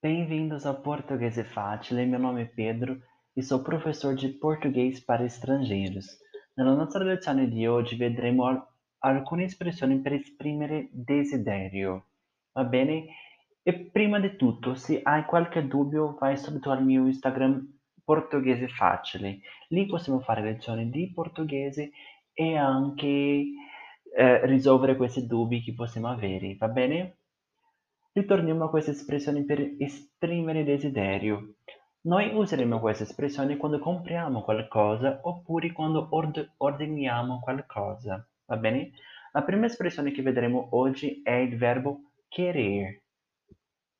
Bem-vindos ao Português é Fácil. Meu nome é Pedro e sou professor de português para estrangeiros. Nella nostra lezione di oggi vedremo alcune espressioni per esprimere desiderio. Va bene? E prima di tutto, se hai qualche dubbio, vai subito al mio Instagram Portoghese Facile. Lì possiamo fare lezioni di portoghese e anche eh, risolvere questi dubbi che possiamo avere, va bene? Ritorniamo a queste espressioni per esprimere desiderio. Noi useremo queste espressioni quando compriamo qualcosa oppure quando ord- ordiniamo qualcosa, va bene? La prima espressione che vedremo oggi è il verbo querer.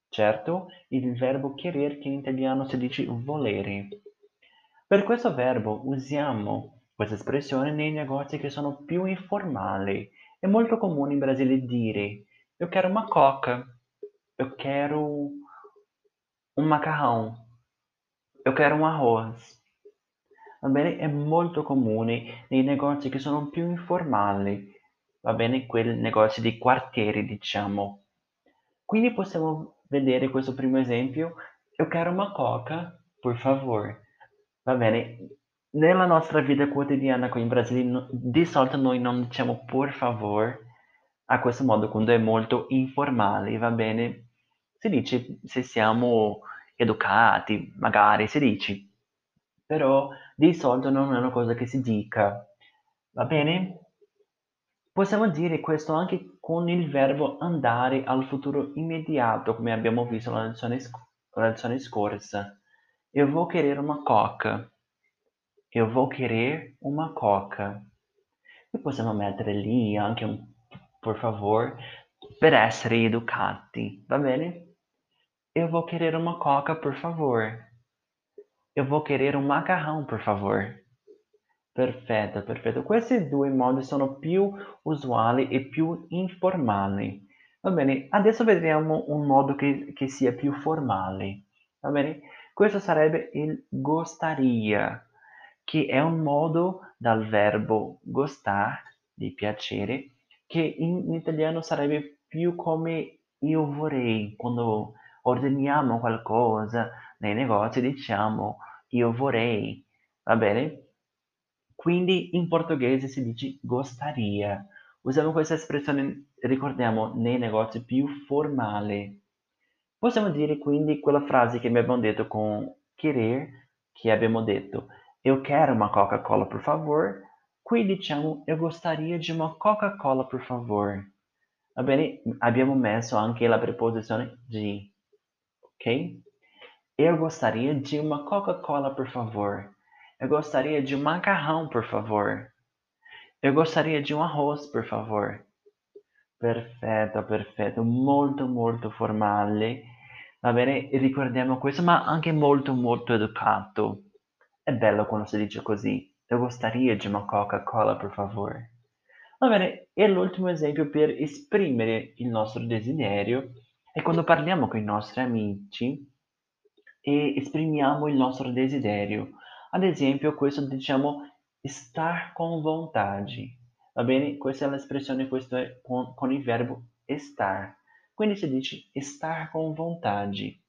Certo, il verbo querer che in italiano si dice volere. Per questo verbo usiamo questa espressione nei negozi che sono più informali. È molto comune in Brasile dire eu quero uma coca, eu quero um macarrão, eu quero um arroz. Va bene? È molto comune nei negozi che sono più informali, va bene? Quei negozi di quartiere, diciamo. Quindi possiamo vedere questo primo esempio. Eu quero uma coca, por favor. Va bene? Nella nostra vita quotidiana qui in Brasile, di solito noi non diciamo por favor a questo modo quando è molto informale, va bene? Si dice se siamo educati, magari si dice, però di solito non è una cosa che si dica, va bene? Possiamo dire questo anche con il verbo andare al futuro immediato, come abbiamo visto nella lezione, sc- lezione scorsa. Eu vou querer uma coca. Eu vou querer uma coca. E possiamo mettere lì anche un por favor per essere educati, va bene? Eu vou querer uma coca, por favor. Eu vou querer um macarrão, por favor. Perfetto, perfetto. Questi due modi sono più usuali e più informali. Va bene, adesso vedremo un modo che, che sia più formale. Va bene? Questo sarebbe il gostaria, che è un modo dal verbo gostar, di piacere, che in italiano sarebbe più come io vorrei. Quando ordiniamo qualcosa nei negozi diciamo io vorrei, va bene? Quindi in portoghese si dice gostaria. Usiamo questa espressione, ricordiamo, nei negozi più formali. Possiamo dire quindi quella frase che abbiamo detto con querer, che abbiamo detto eu quero uma Coca-Cola, por favor. Qui diciamo eu gostaria di una Coca-Cola, por favor. Va bene? Abbiamo messo anche la preposizione di, ok? Eu gostaria de uma Coca-Cola, por favor. Eu gostaria de um macarrão, por favor. Eu gostaria de um arroz, por favor. Perfetto, perfetto, molto molto formale. Va bene, ricordiamo questo, ma anche molto molto educato. È bello quando si dice così. Eu gostaria de uma Coca-Cola, por favor. Va bene, e l'ultimo esempio per esprimere il nostro desiderio è quando parliamo con i nostri amici e esprimiamo il nostro desiderio. Ad esempio, questo diciamo estar com vontade. Va bene? Questa è l'espressione questo è con, con il verbo estar. Quindi si dice estar com vontade.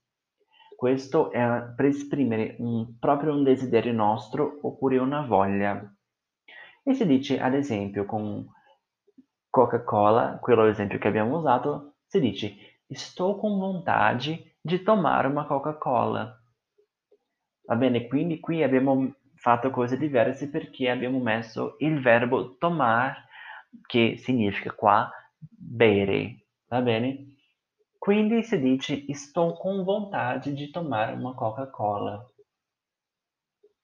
Questo è per esprimere un, proprio un desiderio nostro oppure una voglia. E si dice, ad esempio, con Coca-Cola, quello è l'esempio che abbiamo usato, si dice estou com vontade di tomare una Coca-Cola. Va bene, quindi qui abbiamo fatto cose diverse perché abbiamo messo il verbo tomar, che significa qua bere, va bene? Quindi si dice estou com vontade di tomare una Coca-Cola.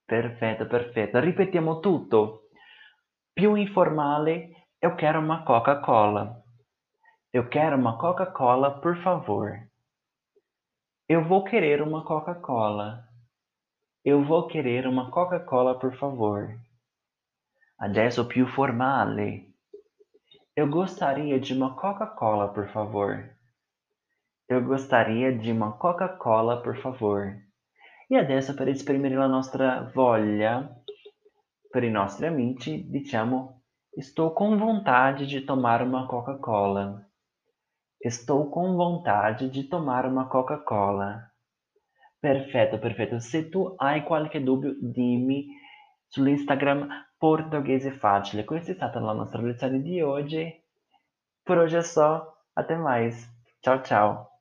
Perfetto, perfetto. Ripetiamo tutto. Più informale, eu quero uma Coca-Cola. Eu quero uma Coca-Cola, por favor. Eu vou querer uma Coca-Cola. Eu vou querer uma Coca-Cola, por favor. Adesso più formale. Eu gostaria de uma Coca-Cola, por favor. Eu gostaria de uma Coca-Cola, por favor. E adesso per esprimere la nostra voglia per i nostri amici, diciamo estou com vontade de tomar uma Coca-Cola. Estou com vontade de tomar uma Coca-Cola. Perfetto, perfetto. Se tu hai qualche dubbio, dimmi sull'Instagram Portoghese Facile. Questa è stata la nostra lezione di oggi. Por hoje é só. Até mais. Tchau, tchau.